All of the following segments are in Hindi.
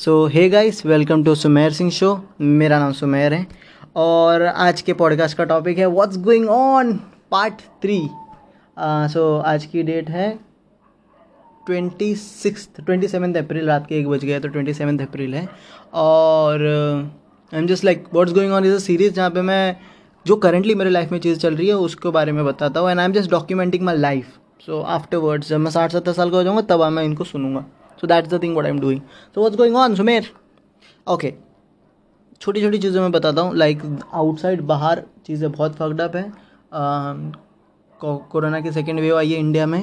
So hey guys welcome to Sumer Singh show मेरा नाम सुमेर है। और आज के पॉडकास्ट का टॉपिक है what's going on part three so आज की डेट है twenty six twenty seven April रात के एक बज गए तो ट्वेंटी सेवन अप्रैल है। और I am just like what's going on is a series जहाँ पे मैं, जो करेंटली मेरे लाइफ में चीज़ चल रही है, उसके बारे में बताता हूँ। And I am just documenting my life so afterwards जब मैं साठ सत्तर साल का हो जाऊँगा, तब मैं इनको सुनूँगा। So that's the thing what I am doing so what's going on Sumer okay छोटी छोटी चीज़ें मैं बताता हूँ। लाइक आउटसाइड बाहर चीज़ें बहुत फकड है। कोरोना की सेकेंड वेव आई है इंडिया में।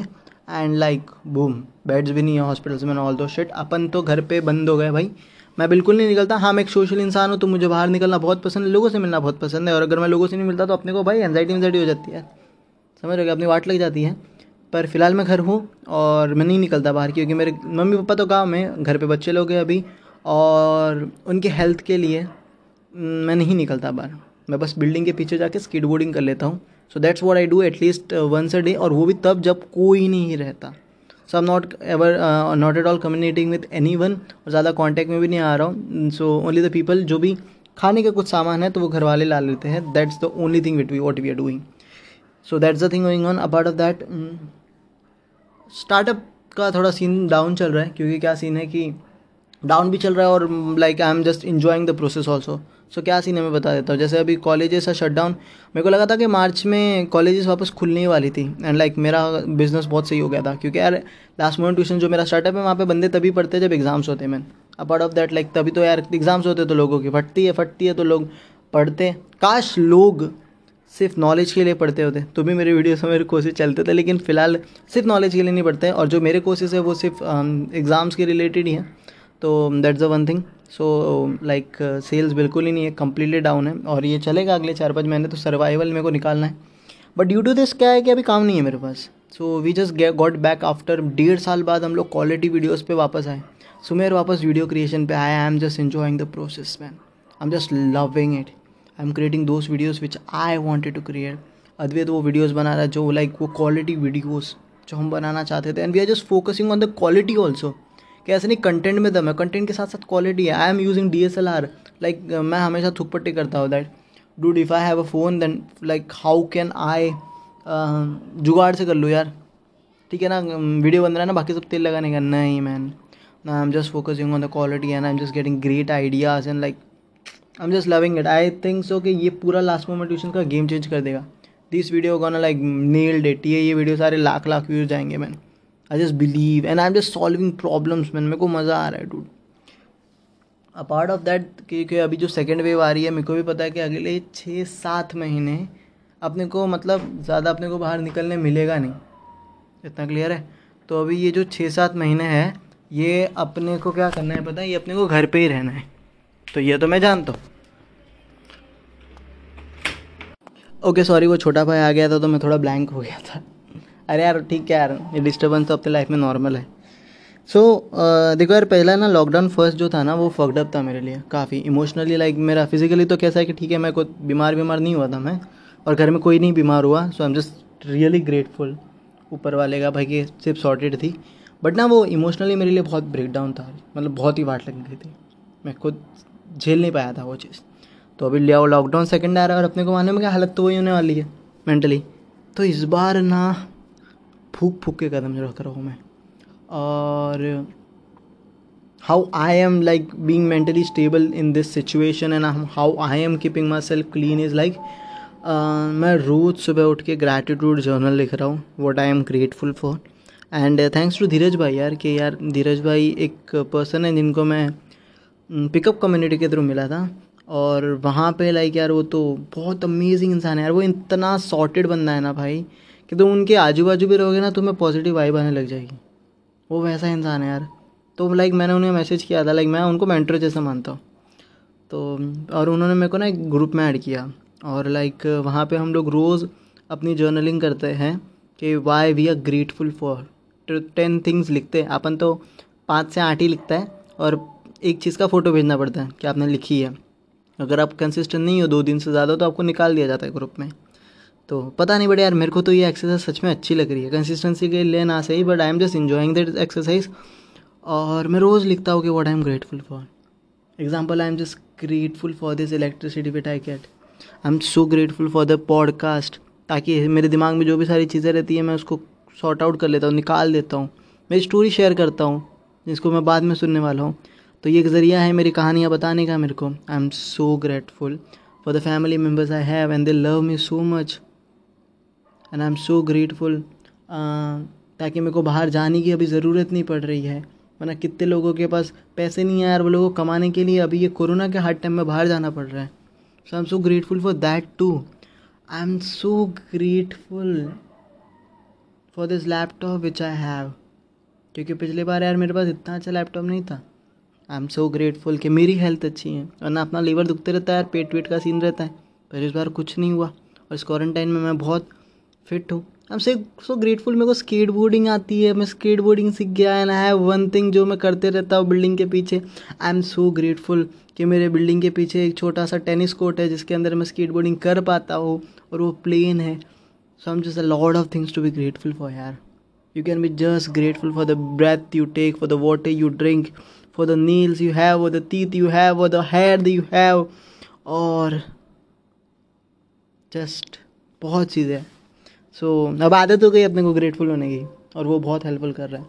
एंड लाइक बूम बेड्स भी नहीं है हॉस्पिटल्स में ऑल दो शिट अपन तो घर पे बंद हो गए भाई। मैं बिल्कुल नहीं निकलता। हाँ मैं एक सोशल इंसान हूँ तो मुझे बाहर निकलना बहुत पसंद है। लोगों से मिलना बहुत पसंद है। और अगर मैं लोगों से नहीं मिलता तो अपने को भाई एनजाइटी एनजाइटी हो जाती है। समझ रहे अपनी वाट लग जाती है। पर फ़िलहाल मैं घर हूँ और मैं नहीं निकलता बाहर क्योंकि मेरे मम्मी पापा तो गाँव में घर पे बच्चे लोग हैं अभी और उनके हेल्थ के लिए मैं नहीं निकलता बाहर। मैं बस बिल्डिंग के पीछे जाके स्कीड बोर्डिंग कर लेता हूँ। So that's what I do at least once a day और वो भी तब जब कोई नहीं रहता। So am not ever not at all communicating with anyone और ज़्यादा कॉन्टैक्ट में भी नहीं आ रहा हूँ। सो ओनली द पीपल जो भी खाने का कुछ सामान है तो वो घर वाले ला लेते हैं। That's the only thing what we what we are doing so that's the thing going on apart of that startup का थोड़ा सीन डाउन चल रहा है क्योंकि क्या सीन है कि डाउन भी चल रहा है और like I am just enjoying the process also so क्या सीन है मैं बता देता हूँ? जैसे अभी कॉलेजेस है शट डाउन मेरे को लगा था कि मार्च में कॉलेजेस वापस खुलने ही वाली थी एंड लाइक like, मेरा बिज़नेस बहुत सही हो गया था क्योंकि यार लास्ट मोमेंट ट्यूशन जो मेरा स्टार्टअप है वहाँ पे बंदे तभी पढ़ते जब एग्ज़ाम्स होते man apart of that like तभी तो यार एग्ज़ाम्स होते तो लोगों की फटती है फटती है तो लोग पढ़ते. काश लोग सिर्फ़ नॉलेज के लिए पढ़ते होते। तो भी मेरे वीडियोस में मेरे कोर्सेज चलते थे, लेकिन फ़िलहाल सिर्फ़ नॉलेज के लिए नहीं पढ़ते और जो मेरे कोर्सेज है, वो सिर्फ़ एग्ज़ाम्स के रिलेटेड ही हैं। तो that's the one thing so like sales बिल्कुल ही नहीं है कम्प्लीटली डाउन है। और ये चलेगा अगले चार पाँच महीने तो सर्वाइवल मेरे को निकालना है। बट ड्यू टू दिस क्या है कि अभी काम नहीं है मेरे पास। So we just got back after डेढ़ साल बाद हम लोग क्वालिटी वीडियोज़ पर वापस आए। सुमेर वापस वीडियो क्रिएशन पे आया I am just enjoying the process man I am just loving it I am creating those videos which I wanted to create Advait वो वीडियोज़ बना रहा है जो लाइक वो क्वालिटी वीडियोज़ जो हम बनाना चाहते थे. And we are just focusing on the quality also कि ऐसे नहीं कंटेंट में दम है. कंटेंट के साथ साथ क्वालिटी है I am using D S L R like मैं हमेशा थुकपट्टी करता हूँ. That dude if I have a phone then like how can I जुगाड़ से कर लूँ यार? ठीक है ना? वीडियो बन रहा है ना? बाकी सब तेल लगाने का? नहीं man I am just focusing on the quality and I am just getting great ideas and like I am just loving it I think so कि ये पूरा लास्ट मोमेंट ट्यूशन का गेम चेंज कर देगा। This video gonna like nail date ये ये वीडियो सारे लाख लाख व्यूज़ जाएँगे man I just believe and I am just solving problems man मेरे को मज़ा आ रहा है डूड अपार्ट ऑफ़ दैट क्योंकि अभी जो सेकेंड वेव आ रही है, मेरे को भी पता है कि अगले छः सात महीने अपने को मतलब ज़्यादा अपने को बाहर निकलने मिलेगा नहीं। इतना क्लियर है? तो अभी ये जो छः सात महीने हैं, ये अपने को क्या करना है पता है? ये अपने को घर पे ही रहना है। तो ये तो मैं जानता हूँ। ओके सॉरी वो छोटा भाई आ गया था तो मैं थोड़ा ब्लैंक हो गया था। अरे यार ठीक है यार ये डिस्टर्बेंस तो अपने लाइफ में नॉर्मल है। सो so, देखो यार पहला ना लॉकडाउन फ़र्स्ट जो था ना वो फकड था मेरे लिए काफ़ी। इमोशनली लाइक मेरा फिजिकली तो कैसा है कि ठीक है मैं कोई बीमार बीमार नहीं हुआ था मैं और घर में कोई नहीं बीमार हुआ so I am just really grateful ऊपर वाले का भाई कि सिर्फ़ सॉर्टेड थी। बट ना वो इमोशनली मेरे लिए बहुत ब्रेकडाउन था मतलब बहुत ही वाट लग गई थी। मैं खुद झेल नहीं पाया था वो चीज़। तो अभी लॉकडाउन सेकेंड आ रहा है और अपने को मानने में क्या हालत तो वही होने वाली है मेंटली तो इस बार ना फूक फूक के कदम रख रहा हूँ मैं। और how I am like being mentally stable in this situation and how I am keeping myself clean is like मैं रोज़ सुबह उठ के ग्रैटिट्यूड जर्नल लिख रहा हूँ what I am grateful for and thanks to Dheeraj भाई यार कि यार, धीरज भाई एक पर्सन है जिनको मैं पिकअप कम्युनिटी के थ्रू मिला था। और वहाँ पे लाइक यार, वो तो बहुत अमेजिंग इंसान है। यार, वो इतना सॉर्टेड बंदा है ना भाई, कि तुम तो उनके आजू बाजू भी रहोगे ना, तुम्हें पॉजिटिव वाइब आने लग जाएगी। वो वैसा इंसान है यार। तो लाइक मैंने उन्हें मैसेज किया था। लाइक मैं उनको मेंटर जैसा मानता हूँ। तो और उन्होंने मेरे को ना एक ग्रुप में ऐड किया। और लाइक वहाँ पे हम लोग रोज़ अपनी जर्नलिंग करते हैं, कि why we are grateful for ten things लिखते हैं। अपन तो पाँच से आठ ही लिखता है, और एक चीज़ का फ़ोटो भेजना पड़ता है कि आपने लिखी है? अगर आप कंसिस्टेंट नहीं हो, दो दिन से ज़्यादा तो आपको निकाल दिया जाता है ग्रुप में। तो पता नहीं, बट यार, मेरे को तो ये एक्सरसाइज सच में अच्छी लग रही है। कंसिस्टेंसी के लिए ना सही but I am just enjoying that exercise और मैं रोज़ लिखता हूँ कि what I am grateful for example I am just grateful for this electricity which I get I am so grateful for the podcast ताकि मेरे दिमाग में जो भी सारी चीज़ें रहती है, मैं उसको सॉर्ट आउट कर लेता हूँ, निकाल देता हूँ। मेरी स्टोरी शेयर करता हूँ, जिसको मैं बाद में सुनने वाला हूँ। तो ये एक ज़रिया है मेरी कहानियाँ बताने का मेरे को। I am so grateful for the family members I have and they love me so much and I am so grateful ताकि मेरे को बाहर जाने की अभी ज़रूरत नहीं पड़ रही है। वरना कितने लोगों के पास पैसे नहीं है यार, वो लोगों को कमाने के लिए अभी ये कोरोना के हार्ड टाइम में बाहर जाना पड़ रहा है। So I am so grateful for that too I am so grateful for this laptop which I have क्योंकि पिछले बार यार मेरे पास इतना अच्छा लैपटॉप नहीं था। आई एम सो ग्रेटफुल कि मेरी हेल्थ अच्छी है, वरना अपना लीवर दुखते रहता है पेट वेट का सीन रहता है। पर इस बार कुछ नहीं हुआ, और इस क्वारंटाइन में मैं बहुत फिट हूँ। आई एम से सो ग्रेटफुल मेरे को स्केट बोर्डिंग आती है, मैं स्केट बोर्डिंग सीख गया and I have one thing जो मैं करते रहता हूँ बिल्डिंग के पीछे। आई एम सो ग्रेटफुल कि मेरे बिल्डिंग के पीछे एक छोटा सा टेनिस कोर्ट है, जिसके अंदर मैं स्केट बोर्डिंग कर पाता हूँ, और वो प्लेन है। So am just a lot of things to be grateful for यार। You can be just grateful for the breath you take for the water you drink for the nails you have or the teeth you have or the hair that you have और जस्ट बहुत चीज़ें सो so, अब आदत हो गई अपने को ग्रेटफुल होने की और वो बहुत हेल्पफुल कर रहा है।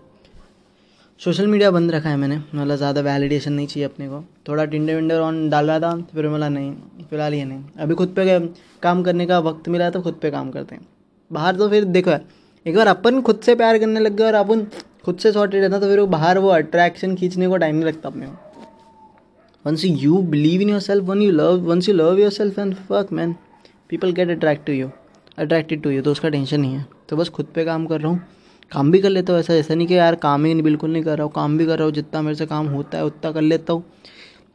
सोशल मीडिया बंद रखा है मैंने मतलब ज़्यादा वैलिडेशन नहीं चाहिए अपने को। थोड़ा टिंडर विंडर ऑन डाल रहा था फिर बोला नहीं फ़िलहाल ये नहीं। अभी खुद पे काम करने का वक्त मिला तो खुद पे काम करते हैं। बाहर तो फिर देखो एक बार अपन खुद से प्यार करने लग गए और अपन खुद से सॉर्टेड रहता तो फिर वो बाहर वो अट्रैक्शन खींचने को टाइम नहीं लगता अपने once you believe in yourself one you love once you love yourself and fuck man people get attract to you attracted to you तो उसका टेंशन नहीं है। तो बस खुद पे काम कर रहा हूँ, काम भी कर लेता हूँ, ऐसा ऐसा नहीं कि यार काम ही नहीं बिल्कुल नहीं कर रहा हूँ, काम भी कर रहा हूँ, जितना मेरे से काम होता है उतना कर लेता हूँ।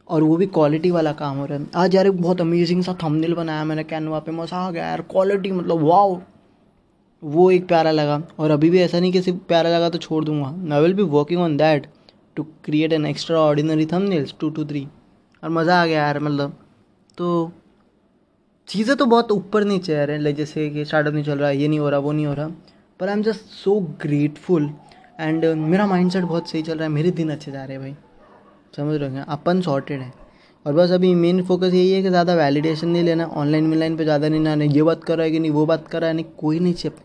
और वो भी क्वालिटी वाला काम हो रहा है। आज यार एक बहुत अमेजिंग सा थंबनेल बनाया मैंने कैनवा पे मज़ा आ गया यार क्वालिटी मतलब वाओ वो एक प्यारा लगा। और अभी भी ऐसा नहीं कि सिर्फ़ प्यारा लगा तो छोड़ दूँगा। I will be working on that to create an extraordinary thumb thumbnails two to three और मज़ा आ गया यार मतलब। तो चीज़ें तो बहुत ऊपर नीचे आ रहे हैं जैसे कि स्टार्टअप नहीं चल रहा, ये नहीं हो रहा, वो नहीं हो रहा। पर I am just so grateful and मेरा माइंड बहुत सही चल रहा है, मेरे दिन अच्छे जा रहे हैं भाई। समझ रहे हैं अपन सॉर्टेड है। और बस अभी मेन फोकस यही है कि ज़्यादा वैलिडेशन नहीं लेना ऑनलाइन मिलाइन पे ज़्यादा नहीं ना ये बात कर रहा है कि नहीं, वो बात कर रहा है, नहीं, कोई नहीं चाहिए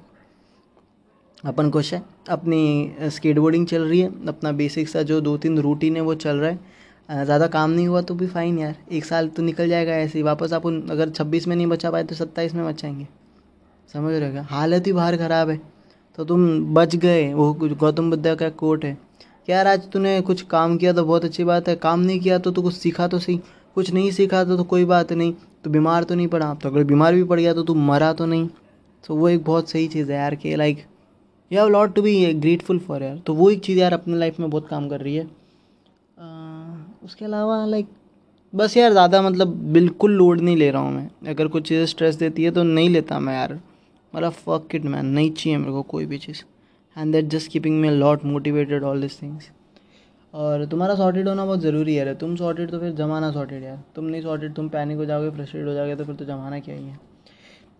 अपन खुश है अपनी स्केट बोर्डिंग चल रही है अपना बेसिक सा जो दो तीन रूटीन है वो चल रहा है। ज़्यादा काम नहीं हुआ तो भी फ़ाइन यार एक साल तो निकल जाएगा ऐसे ही वापस अपन अगर छब्बीस में नहीं बचा पाए तो सत्ताईस में बचाएँगे। समझ रहे क्या? हालत ही बाहर ख़राब है तो तुम बच गए वो कुछ गौतम बुद्ध का कोट है। यार आज तूने कुछ काम किया तो बहुत अच्छी बात है काम नहीं किया तो तू कुछ सीखा तो सही कुछ नहीं सीखा तो, तो कोई बात नहीं तो बीमार तो नहीं पड़ा। तो अगर बीमार भी पड़ गया तो तू मरा तो नहीं। तो वो एक बहुत सही चीज़ है यार कि like you have lot to be grateful for यार। तो वो एक चीज़ यार अपने लाइफ में बहुत काम कर रही है। उसके अलावा लाइक बस यार ज़्यादा मतलब बिल्कुल लोड नहीं ले रहा हूँ मैं। अगर कुछ चीज़ें स्ट्रेस देती है तो नहीं लेता मैं यार। मतलब फक किट मैन नहीं चाहिए मेरे को कोई भी चीज़। And that just keeping me lot motivated all this things और तुम्हारा सॉर्टेड होना बहुत ज़रूरी है यार तुम सॉर्टेड तो फिर जमाना सॉर्टेड यार। तुम नहीं सॉर्टेड तुम पैनिक हो जाओगे फ्रस्ट्रेट हो जाओगे तो फिर तो जमाना क्या ही है।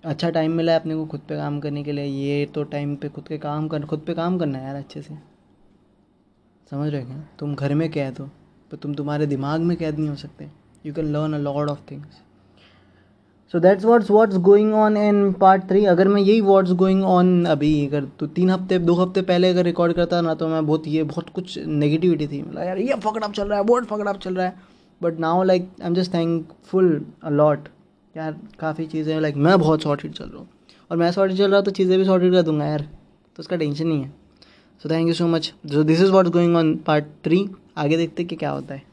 अच्छा टाइम मिला है अपने को खुद पे काम करने के लिए। ये तो टाइम पे खुद के काम कर, खुद पे काम करना है यार अच्छे से। समझ रहे क्या? तुम घर में कैद हो पर तुम तुम्हारे दिमाग में कैद नहीं हो सकते। You can learn a lot of things so that's what's what's going on in part three अगर मैं यही वॉट्स गोइंग ऑन अभी, अगर तो तीन हफ़्ते, दो हफ़्ते पहले अगर रिकॉर्ड करता ना तो मैं बहुत ये, बहुत कुछ नेगेटिविटी थी। मतलब यार ये फकड़अप चल रहा है बहुत फकड़अप चल रहा है। But now like I am just thankful a lot यार काफ़ी चीज़ें लाइक मैं बहुत सॉर्टेड चल रहा हूँ। और मैं सॉर्टेड चल रहा हूँ तो चीज़ें भी सॉर्टेड कर दूँगा यार। तो उसका टेंशन नहीं है। So thank you so much this is what going on part three आगे देखते कि क्या होता है।